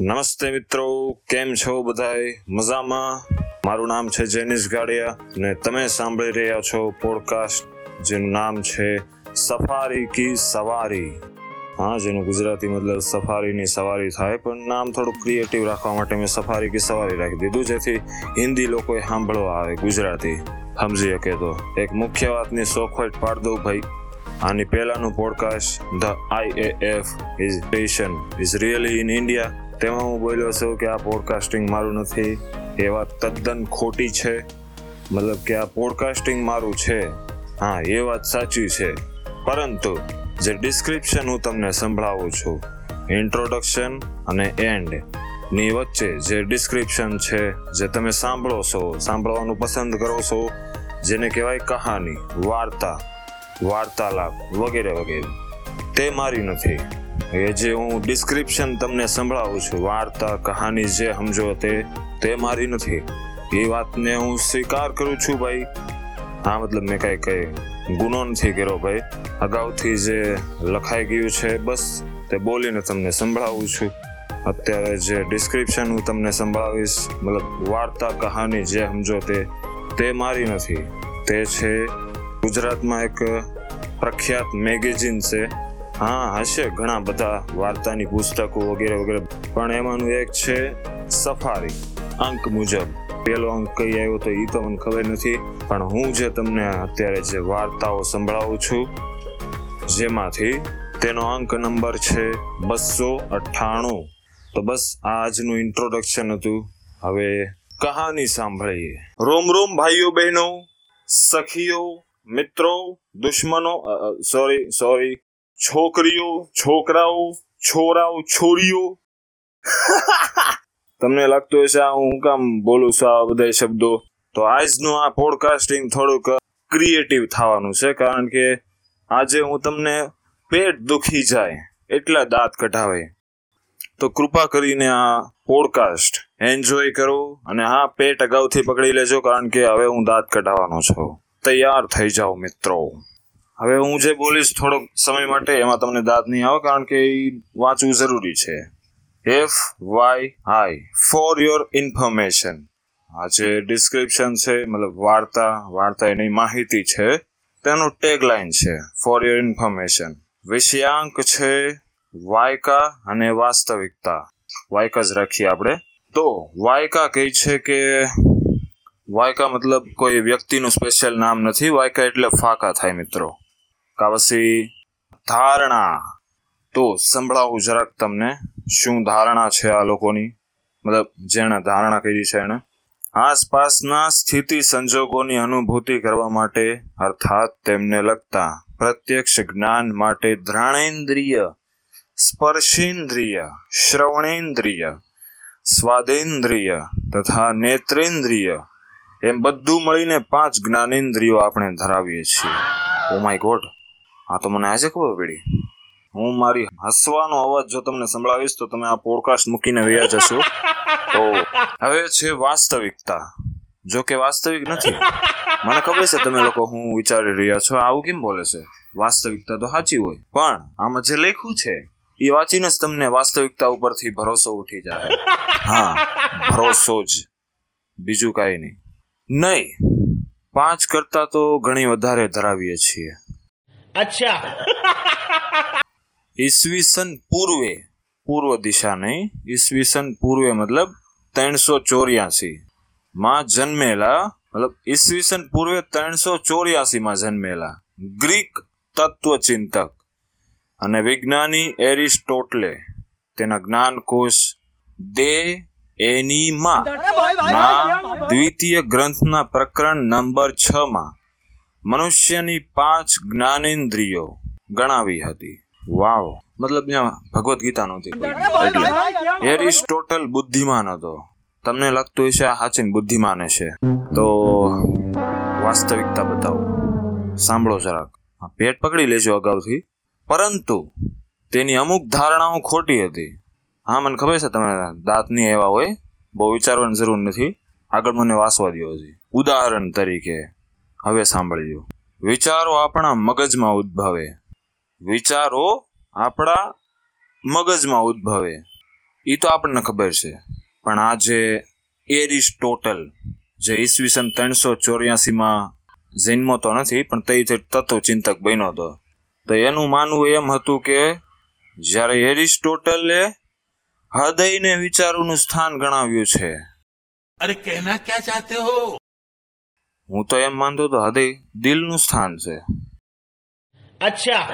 નમસ્તે મિત્રો, કેમ છો બધાય? મજામાં? મારું નામ છે જેનિસ ગાડિયા ને તમે સાંભળી રહ્યા છો પોડકાસ્ટ જેનું નામ છે સફારી કી સવારી. હા, જેનું ગુજરાતી મતલબ સફારીની સવારી થાય, પણ નામ થોડું ક્રિએટિવ રાખવા માટે મેં સફારી કી સવારી રાખી દીધું. જેથી હિન્દી લોકોએ સાંભળવા આવે, ગુજરાતી. સમજી શકે તો. એક મુખ્ય વાતની સોખવટ પાડ દઉં ભાઈ. આની પહેલાંનું podcast the I F is passion is really in India તેમાં હું બોલ્યો છું કે આ પોડકાસ્ટિંગ મારું નથી. એ વાત તદ્દન ખોટી છે. મતલબ કે આ પોડકાસ્ટિંગ મારું છે. હા, એ વાત સાચી છે. પરંતુ જે ડિસ્ક્રિપ્શન હું તમને સંભળાવું છું ઇન્ટ્રોડક્શન અને એન્ડની વચ્ચે જે ડિસ્ક્રિપ્શન છે, જે તમે સાંભળો છો, સાંભળવાનું પસંદ કરો છો, જેને કહેવાય કહાની, વાર્તા, વાર્તાલાપ વગેરે વગેરે, તે મારી નથી. એ જે હું ડિસ્ક્રિપ્શન તમને સંભળાવું છું, વાર્તા, કહાની જે સમજો તે તે મારી નથી. એ વાતને હું સ્વીકાર કરું છું ભાઈ. હા મતલબ મેં કાંઈ કઈ ગુનો નથી કર્યો ભાઈ. અગાઉથી જે લખાઈ ગયું છે, બસ તે બોલીને તમને સંભળાવું છું. અત્યારે જે ડિસ્ક્રિપ્શન હું તમને સંભળાવીશ, મતલબ વાર્તા, કહાની જે સમજો તે તે મારી નથી. તે છે ગુજરાતમાં એક પ્રખ્યાત મેગેઝિન છે. હા, હશે ઘણા બધા વાર્તાની પુસ્તકો વગેરે વગેરે. પણ એમાંનું એક છે સફારી, અંક મુજબ. પેલો અંક કઈ આવ્યો તો એ તો મને ખબર નથી, પણ હું જે તમને અત્યારે જે વાર્તાઓ સંભળાવું છું, જેમાંથી તેનો અંક નંબર છે બસો અઠ્ઠાણું. તો બસ આજનું ઇન્ટ્રોડક્શન હતું. હવે કહાની સાંભળીએ. રોમ રોમ ભાઈઓ, બહેનો, સખીઓ, મિત્રો, દુશ્મનો સોરી સોરી છોકરીઓ, છોકરાઓ, છોરાઓ, છોરીઓ. તમને લાગતું હશે આ હું કામ બોલું છું આ બધા શબ્દો? તો આજનું આ પોડકાસ્ટિંગ થોડુંક ક્રિએટિવ થવાનું છે, કારણ કે આજે હું તમને પેટ દુખી જાય એટલા દાંત કઢાવે. તો કૃપા કરીને આ પોડકાસ્ટ એન્જોય કરો અને હા, પેટ અગાઉથી પકડી લેજો, કારણ કે હવે હું દાંત કઢાવવાનો છું. તૈયાર થઈ જાઓ મિત્રો. હવે હું જે બોલીશ થોડોક સમય માટે એમાં તમને દાદ નહીં આવે, કારણ કે એ વાંચવું જરૂરી છે. F Y I for your information આ જે ડિસ્ક્રિપ્શન છે, મતલબ વાર્તા વાર્તા એની માહિતી છે, તેનું ટેગલાઇન છે ફોર યોર ઇન્ફોર્મેશન વિષયાંક છે, વાયકા અને વાસ્તવિકતા. વાયકા જ રાખીએ આપણે. તો વાયકા કહે છે કે, વાયકા મતલબ કોઈ વ્યક્તિનું સ્પેશિયલ નામ નથી. વાયકા એટલે ફાકા થાય, મિત્રો. કા પછી ધારણા. તો સંભળાવું જરાક તમને શું ધારણા છે આ લોકોની. મતલબ જેણે ધારણા કરી છે એણે. આસપાસના સ્થિતિ સંજોગોની અનુભૂતિ કરવા માટે, અર્થાત તેમને લગતા પ્રત્યક્ષ જ્ઞાન માટે ધ્રાણેન્દ્રિય, સ્પર્શેન્દ્રિય, શ્રવણેન્દ્રિય, સ્વાદેન્દ્રિય તથા નેત્રેન્દ્રિય, એમ બધું મળીને પાંચ જ્ઞાનેન્દ્રિયો આપણે ધરાવીએ છીએ. ઓ માય ગોડ આ તો મને આજે ખબર પડી. હું મારી હસવાનો અવાજ જો તમને સંભળાવીશ, તો તમે આ પોડકાસ્ટ મૂકીને વ્યા જશો. તો હવે છે વાસ્તવિકતા. જો કે વાસ્તવિક નથી. મને ખબર છે તમે લોકો હું વિચારી રહ્યા છો, આવું કેમ બોલે છે? વાસ્તવિકતા તો સાચી હોય. પણ આમાં જે લખ્યું છે, એ વાંચીને જ તમને વાસ્તવિકતા ઉપરથી ભરોસો ઉઠી જાય. હા, ભરોસો જ. બીજું કાંઈ નહીં. નહીં, પાંચ કરતા તો ઘણી વધારે ધરાવીએ છીએ. અચ્છા. ઈસવીસન પૂર્વે પૂર્વ દિશા નહીં ઈસવીસન પૂર્વે મતલબ ત્રણસો ચોર્યાસી માં જન્મેલા મતલબ ઈસવીસન પૂર્વે ત્રણસો ચોર્યાસી માં જન્મેલા ગ્રીક તત્વચિંતક અને વિજ્ઞાની એરિસ્ટોટલે તેના જ્ઞાનકોશ દે એની માં ના દ્વિતીય ગ્રંથના પ્રકરણ નંબર છ માં મનુષ્યની પાંચ જ્ઞાનેન્દ્રિયો ગણાવી હતી. વાવ. મતલબ ત્યાં ભગવદ્ ગીતા નહોતી. એટલે એરિસ્ટોટલ બુદ્ધિમાન હતો. તમને લાગતું હશે આ હાચીન બુદ્ધિમાન છે તો વાસ્તવિકતા બતાવો. સાંભળો જરાક. પેટ પકડી લેજો અગાઉથી. પરંતુ તેની અમુક ધારણાઓ ખોટી હતી. હા મને ખબર છે તમે દાંતની એવા હોય બહુ વિચારવાની જરૂર નથી. આગળ મને વાસવા દો હજી. ઉદાહરણ તરીકે. હવે સાંભળ્યું વિચારો આપણા મગજમાં ઉદ્ભવે. વિચારો આપણા મગજમાં ઉદ્ભવે. એ તો આપણને ખબર છે. પણ આ જે એરિસ્ટોટલ, જે ઈસવીસન ત્રણસો ચોર્યાસીમાં જન્મો તો નથી, પણ તે તત્વચિંતક બન્યો હતો. તો એનું માનવું એમ હતું કે, જ્યારે એરિસ્ટોટલે હૃદયને વિચારોનું સ્થાન ગણાવ્યું છે. અરે કહેના ક્યાં ચાહતે હો? હું તો એમ માનતો હતો હૃદય દિલનું સ્થાન છે. અચ્છા.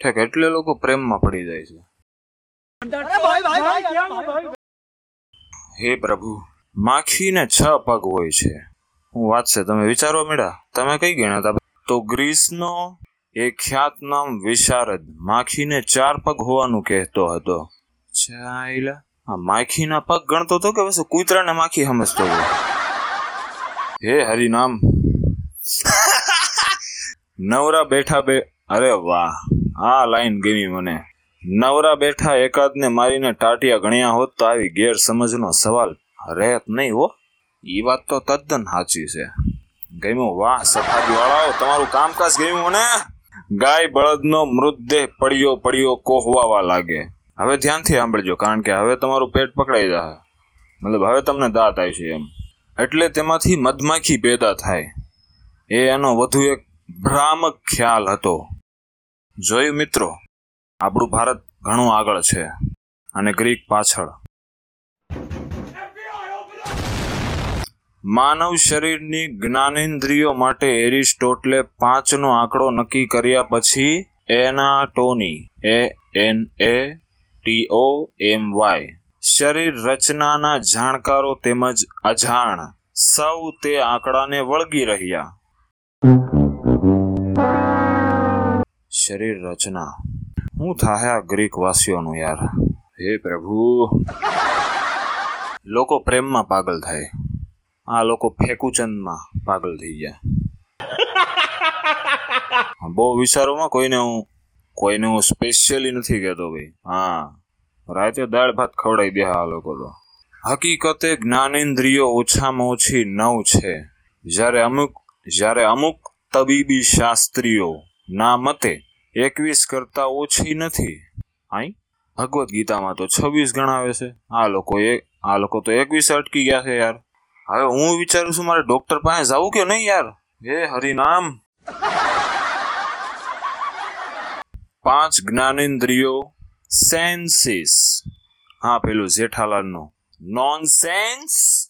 ઠેક એટલે લોકો પ્રેમમાં પડી જાય છે. હે પ્રભુ માખીને છ પગ હોય છે. હું વાત છે તમે વિચારો મેળા તમે કઈ ગણ્યા તો ગ્રીસનો એ ખ્યાતનામ વિશારદ માખીને ચાર પગ હોવાનું કહેતો હતો. ચાઈલા આ માખીના પગ ગણતો હતો કે પછી કૂતરાને માખી સમજતો હતો હે હરિનામ નવરા બેઠા બે, અરે વાહ, આ લાઈન ગમી મને. નવરા બેઠા એકાદને મારીને ટાટિયા ગણ્યા હોત તો આવી ગેરસમજનો સવાલ રહેત નહીં હો. ઈ વાત તો તદ્દન સાચી છે. ગમ્યું? વાહ સફારી વાળાઓ તમારું કામકાજ ગમ્યું મને? ગાય બળદનો મૃતદેહ પડ્યો પડ્યો કોહવાવા લાગે. હવે ધ્યાનથી સાંભળજો, કારણ કે હવે તમારું પેટ પકડાઈ જશે મતલબ હવે તમને દાંત આવી છે એમ. એટલે તેમાંથી મધમાખી પેદા થાય. એ એનો વધુ એક ભ્રામક ખ્યાલ હતો. જોયું મિત્રો, આપણું ભારત ઘણું આગળ છે અને ગ્રીક પાછળ. માનવ શરીરની જ્ઞાનેન્દ્રિયો માટે એરિસ્ટોટલે પાંચનો આંકડો નક્કી કર્યા પછી anatomy, A N A T O M Y શરીર રચનાના જાણકારો તેમજ અજાણ. સૌ તે આંકડાને વળગી રહ્યા. શરીર રચના. હું થાય આ ગ્રીક વાસીઓનું યાર. હે પ્રભુ. લોકો પ્રેમમાં પાગલ થાય. આ લોકો ફેકુચંદમાં પાગલ થઈ ગયા. બહુ વિચારોમાં કોઈને હું કોઈને હું સ્પેશિયલી નથી કહેતો ભાઈ. હા. રાતે દાળ ભાત ખવડાવી દે આ લોકો તો. હકીકતે જ્ઞાનેન્દ્રિયો ઓછામાં ઓછી નવ છે. જ્યારે અમુક જ્યારે અમુક તબીબી શાસ્ત્રીઓ ના મતે એકવીસ કરતા ઓછી નથી. આઈ? ભગવદ્ ગીતામાં તો છવ્વીસ ગણાવે છે. આ લોકો એ, આ લોકો તો એકવીસ અટકી ગયા છે યાર. હવે હું વિચારું છું મારે ડૉક્ટર પાસે જવું કે નહીં યાર? હે હરિનામ. પાંચ જ્ઞાનેન્દ્રિયો સેન્સીસ હા, પેલું જેઠાલાલનું. નોનસેન્સ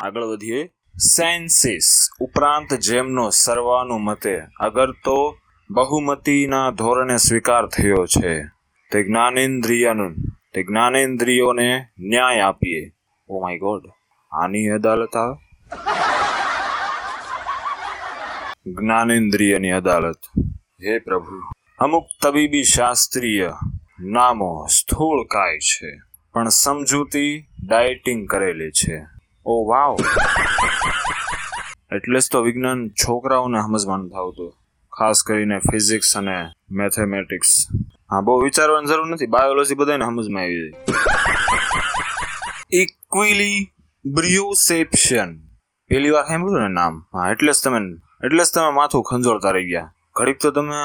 આગળ વધીએ. સેન્સીસ ઉપરાંત જેમનો સર્વાનુમતે અગર તો બહુમતીના ધોરણે સ્વીકાર થયો છે. તે જ્ઞાનેન્દ્રિયનું, તે જ્ઞાનેન્દ્રિયોને ન્યાય આપીએ. ઓ માય ગોડ આની અદાલત આવે જ્ઞાનેન્દ્રિયની અદાલત. હે પ્રભુ, અમુક તબીબી શાસ્ત્રીય નામો સ્થૂળ કાય છે, પણ સમજૂતી ડાયટિંગ કરેલી છે. ઓ વાવ! એટલે જ તો વિજ્ઞાન છોકરાઓને સમજવાનું થતું ખાસ કરીને ફિઝિક્સ અને મેથેમેટિક્સ. હા, બહુ વિચારવાની જરૂર નથી, બાયોલોજી બધાને સમજમાં આવી જાય. ઇક્વિલી બ્રિયોસેપ્શન પેલી વાર સાંભળ્યું ને નામ? હા, એટલે જ તમે એટલે જ તમે માથું ખંજોળતા રહી ગયા. ઘડીક તો તમે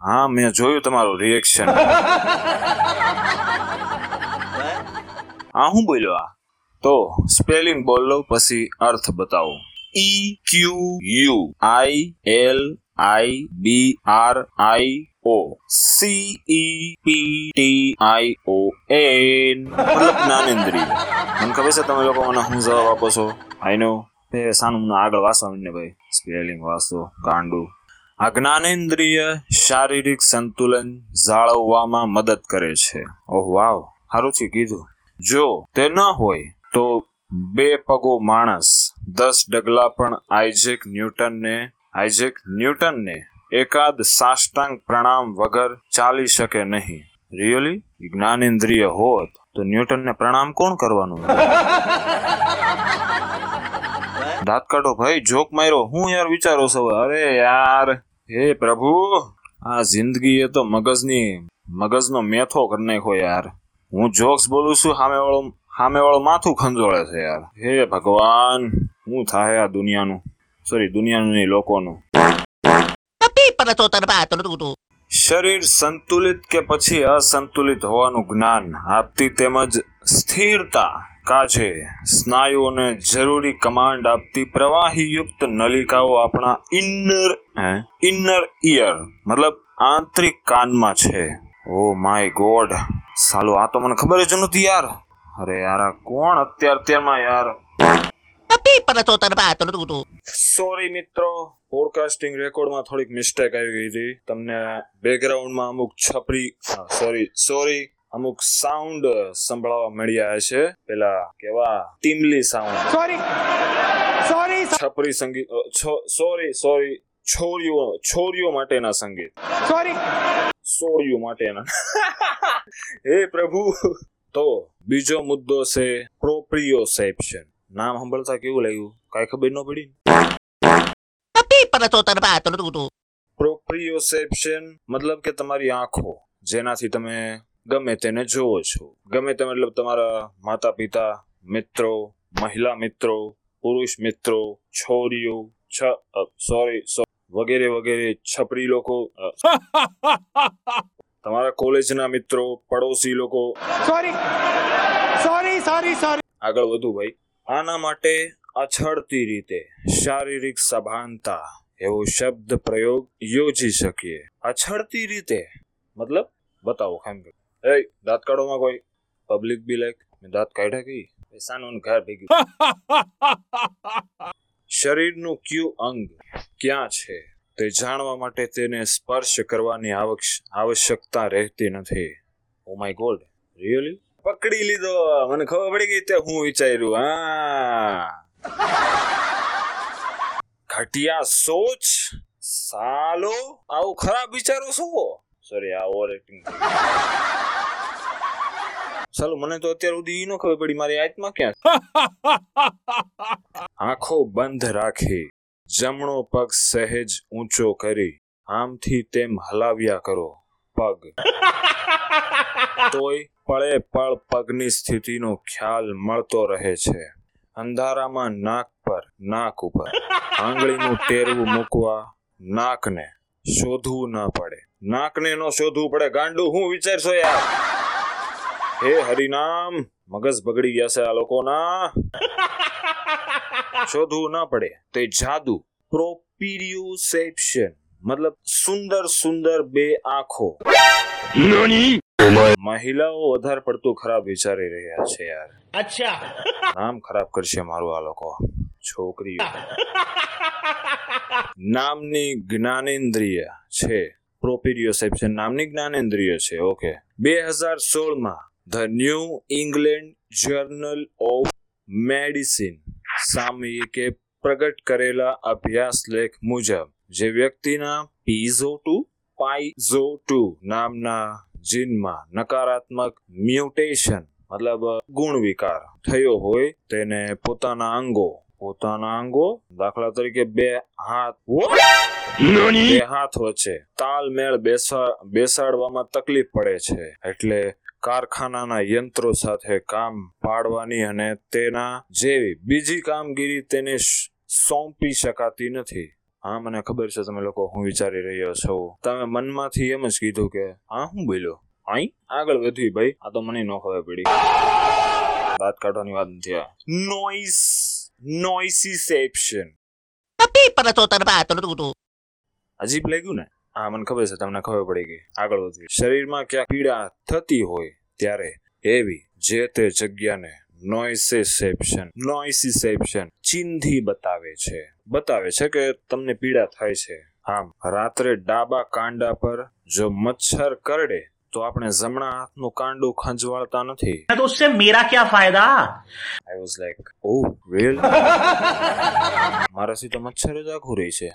હા મેં જોયું તમારું રિએક્શન હા હું બોલ્યો આ? તો સ્પેલિંગ બોલ લો પછી અર્થ બતાવો. E Q U I L I B R I O C E P T I O N મતલબ જ્ઞાનેન્દ્રિય મને ખબર છે તમે લોકો મને શું જવાબ આપો છો? આઈ નો એ સાનું મને આગળ વાંચવા માંડીને ભાઈ સ્પેલિંગ વાંચો ગાંડું. આ જ્ઞાનેન્દ્રિય શારીરિક સંતુલન જાળવવામાં મદદ કરે છે. ઓહ, વાવ, સારું છે કીધું. જો તે ન હોય, તો બે પગો માણસ, દસ ડગલા પણ આઇઝેક ન્યૂટનને આઇઝેક ન્યૂટનને એકાદ સાષ્ટાંગ પ્રણામ વગર ચાલી શકે નહીં. રિયલી જ્ઞાનેન્દ્રિય હોત, તો ન્યૂટનને પ્રણામ કોણ કરવાનું? દાંત કાઢો ભાઈ જોક માર્યો. હું યાર વિચારો છો અરે યાર હે પ્રભુ આ જિંદગી એ તો મગજની મગજનો મેથો કરી નાખ્યો યાર. હું જોક્સ બોલું છું સામે વાળો સામે વાળો માથું ખંજોળે છે યાર. હે ભગવાન હું થાય આ દુનિયાનું? સોરી દુનિયાનું નહીં લોકોનું શરીર સંતુલિત કે પછી અસંતુલિત હોવાનું જ્ઞાન આપતી તેમજ સ્થિરતા કાજે સ્નાયુઓને જરૂરી કમાન્ડ આપતી પ્રવાહીયુક્ત નલિકાઓ આપણા ઇનર ઇનર ઇયર મતલબ આંતરિક કાનમાં છે. Oh my god. સાલું આ તો મને ખબર જ નહોતી યાર. અરે યાર આ કોણ અત્યાર અત્યારમાં યાર. સોરી મિત્રો પોડકાસ્ટિંગ રેકોર્ડમાં થોડીક મિસ્ટેક આવી ગઈ હતી. તમને બેકગ્રાઉન્ડમાં અમુક છપરી સોરી સોરી અમુક સાઉન્ડ સંભળાવા મળ્યા છે. પેલા કેવા? ટીમલી સાઉન્ડ સોરી સોરી છપરી સંગીત સોરી સોરી છોરીઓ છોરીઓ માટેના સંગીત. સોરી સોળીઓ માટેના. હે પ્રભુ. તો બીજો મુદ્દો છે પ્રોપ્રિયોસેપ્શન. નામ સાંભળતા કેવું લાગ્યું? કાંઈ ખબર ન પડી. પ્રોપ્રિયોસેપ્શન મતલબ કે તમારી આંખો. જેનાથી તમે ગમે તેને જોવો છો. ગમે તે મતલબ તમારા માતા પિતા મિત્રો મહિલા મિત્રો પુરુષ મિત્રો છોરીઓ છ સોરી વગેરે વગેરે છપરી લોકો તમારા કોલેજના મિત્રો પડોશી લોકો. સોરી સોરી સોરી સોરી આગળ વધુ ભાઈ. આના માટે અછડતી રીતે શારીરિક સભાનતા એવો શબ્દ પ્રયોગ યોજી શકીએ. અછડતી રીતે. મતલબ? બતાવો ખામ એ દાંત કાઢોમાં કોઈ. પબ્લિક બી લાઈક મેં દાંત કાઢ્યા કઈ પૈસાનું ઘર ભેગી. શરીરનું ક્યુ અંગ ક્યાં છે તે જાણવા માટે તેને સ્પર્શ કરવાની આવશ્યકતા રહેતી નથી. ઓ માય ગોડ રિયલી પકડી લીધો. મને ખબર પડી ગઈ તે હું વિચાર્યું. હા. ઘટિયા સોચ સાલો આવું ખરાબ વિચારો છો સોરી આ ઓવર એક્ટિંગ ચાલો મને તો અત્યાર સુધી ઈ ન ખબર પડી મારી આત્મા ક્યાં આંખો બંધ રાખી જમણો પગ સહેજ ઊંચો કરી આમથી તેમ હલાવ્યા કરો પગ. તોય પળે પળ પગની સ્થિતિનો ખ્યાલ મળતો રહે છે. અંધારામાં નાક પર નાક ઉપર. આંગળીનું ટેરવું મૂકવા નાકને શોધવું ન પડે. નાકને નો શોધવું પડે ગાંડું હું વિચારશો યાર. હે હરિનામ મગજ બગડી ગયા છે આ લોકોના. શોધવું ના પડે તો એ જાદુ. પ્રોપિરિયુસેપ્શન મતલબ સુંદર સુંદર બે આંખો. મહિલાઓ વધારે પડતું ખરાબ વિચારી રહ્યા છે યાર. અચ્છા. નામ ખરાબ કરશે મારું આ લોકો. છોકરીઓ. નામની જ્ઞાનેન્દ્રિય છે. પ્રોપિરિયોસેપ્શન નામની જ્ઞાનેન્દ્રિય છે. ઓકે. બે હજાર સોળમાં the New England Journal of Medicine સામયિકે પ્રગટ કરેલા અભ્યાસ લેખ મુજબ, જે વ્યક્તિના પીઝો ટુ પાઇઝો ટુ નામના જીનમાં નકારાત્મક મ્યુટેશન, મતલબ, ગુણ વિકાર થયો હોય, તેને પોતાના અંગો પોતાના અંગો દાખલા તરીકે બે હાથ બે હાથ છે તાલમેળ બેસાડવામાં તકલીફ પડે છે. એટલે કારખાનાના યંત્રો સાથે કામ પાડવાની અને તેના જેવી બીજી કામગીરી તેને સોંપી શકાતી નથી. હા મને ખબર છે તમે લોકો હું વિચારી રહ્યો છો. તમે મનમાંથી એમ જ કીધું કે હા હું બોલ્યો. આઈ આગળ વધી ભાઈ. આ તો મને ન ખબર પડી. દાંત કાઢવાની વાત નથી આ. Noise nociception Tapi pada tuh tanpa tuh tuh. અજીબ લાગ્યું ને? હા મને ખબર છે તમને ખબર પડી ગઈ. આગળ વધવી શરીરમાં ક્યાં પીડા થતી હોય ત્યારે એવી જે તે જગ્યાને નોઇસેસેપ્શન નોઇસિસેપ્શન ચિહ્નથી બતાવે છે. બતાવે છે કે તમને પીડા થાય છે. આમ રાત્રે ડાબા કાંડા પર જો મચ્છર કરડે તો આપણે જમણા હાથનું કાંડું ખંજવાળતા નથી. તો ઉસસે મેરા ક્યા ફાયદા? I was like oh real મારાથી તો મચ્છર જ આખું રહી છે.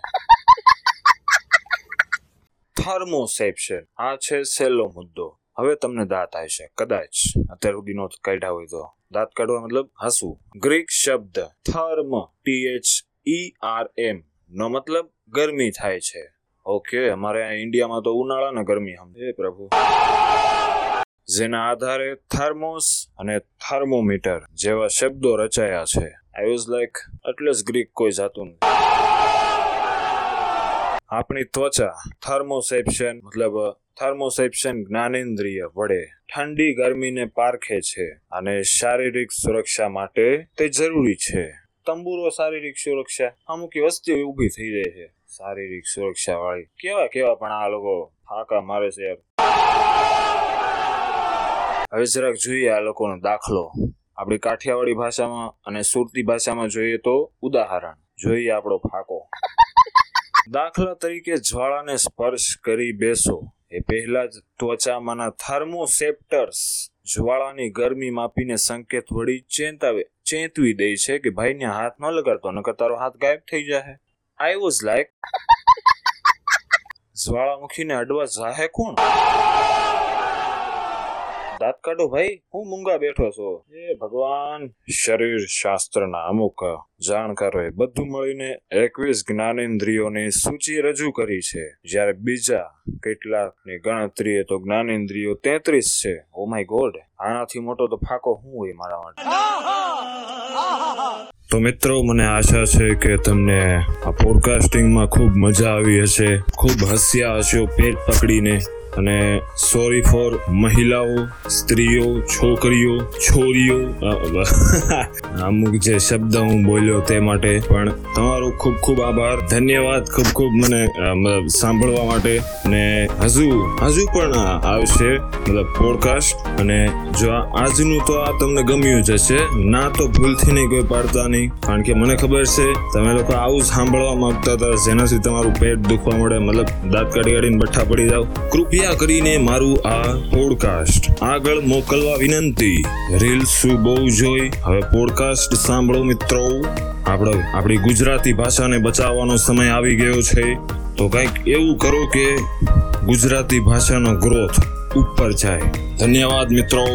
થર્મોસેપ્શન આ છે છેલ્લો મુદ્દો. હવે તમને દાંત આવશે કદાચ અત્યાર સુધી નો કાઢ્યા હોય તો. દાંત કાઢવા મતલબ હસવું. ગ્રીક શબ્દ therm T H E R M નો મતલબ ગરમી થાય છે. ઓકે, અમારે આ ઇન્ડિયામાં તો ઉનાળા ને ગરમી સમજે. પ્રભુ. જેના આધારે થર્મોસ અને થર્મોમીટર જેવા શબ્દો રચાયા છે. આઈ વોઝ લાઈક એટલે જ ગ્રીક કોઈ જાતું નથી. આપણી ત્વચા થર્મોસેપ્શન, મતલબ, થર્મોસેપ્શન જ્ઞાનેન્દ્રિય વડે ઠંડી ગરમીને પારખે છે અને શારીરિક સુરક્ષા માટે તે જરૂરી છે. તંબુરો શારીરિક સુરક્ષા. અમુક વસ્તી ઊભી થઈ જાય છે. શારીરિક સુરક્ષા વાળી કેવા કેવા પણ આ લોકો ફાકા મારે છે હવે જરાક જોઈએ આ લોકોનો દાખલો. આપણી કાઠિયાવાડી ભાષામાં અને સુરતી ભાષામાં જોઈએ તો ઉદાહરણ. જોઈએ આપણો ફાકો. દાખલા તરીકે જ્વાળાને સ્પર્શ કરી બેસો. એ પહેલા જ ત્વચામાંના થર્મોસેપ્ટર્સ જ્વાળાની ગરમી માપીને સંકેત વળી ચેતાવે, ચેતવી દે છે કે ભાઈને હાથ ન લગાડતો, નકર તારો હાથ ગાયબ થઈ જાય આઈ વોઝ લાઈક જ્વાળામુખીને અડવા જાહે કોણ? દાંત કાઢો ભાઈ. હું મૂંગા બેઠો છો. એ ભગવાન. શરીર શાસ્ત્રના અમુક જાણકારોએ બધું મળીને એકવીસ જ્ઞાનેન્દ્રિયોની સૂચિ રજૂ કરી છે. જ્યારે બીજા કેટલાકની ગણતરીએ તો જ્ઞાનેન્દ્રિયો તેત્રીસ છે. ઓ માય ગોડ આનાથી મોટો તો ફાકો શું હોય મારા માટે? તો મિત્રો, મને આશા છે કે તમને આ પોડકાસ્ટિંગમાં ખૂબ મજા આવી હશે. ખૂબ હસ્યા હશો, પેટ પકડીને. અને સોરી ફોર મહિલાઓ, સ્ત્રીઓ, છોકરીઓ, છોરીઓ. અમુક જે શબ્દ હું બોલ્યો તે માટે પણ તમારો ખૂબ ખૂબ આભાર. ધન્યવાદ ખૂબ ખૂબ મને મતલબ સાંભળવા માટે. અને હજુ હજુ પણ આવશે મતલબ પોડકાસ્ટ અને જો આજનું તો આ તમને ગમ્યું જ હશે, ના તો ભૂલથી નહીં કોઈ પાડતા નહીં. કારણ કે મને ખબર છે, તમે લોકો આવું સાંભળવા માંગતા હતા, જેનાથી તમારું પેટ દુખવા મળે મતલબ દાંત કાઢી કાઢીને બઠ્ઠા પડી જાવ કૃપયા કરીને મારું આ પોડકાસ્ટ આગળ મોકલવા વિનંતી. રીલ્સ બહુ જોઈ હવે પોડકાસ્ટ સાંભળો મિત્રો. આપણે આપણી ગુજરાતી ભાષાને બચાવવાનો સમય આવી ગયો છે. તો કંઈક એવું કરો કે ગુજરાતી ભાષાનો ગ્રોથ ઉપર જાય. ધન્યવાદ મિત્રો.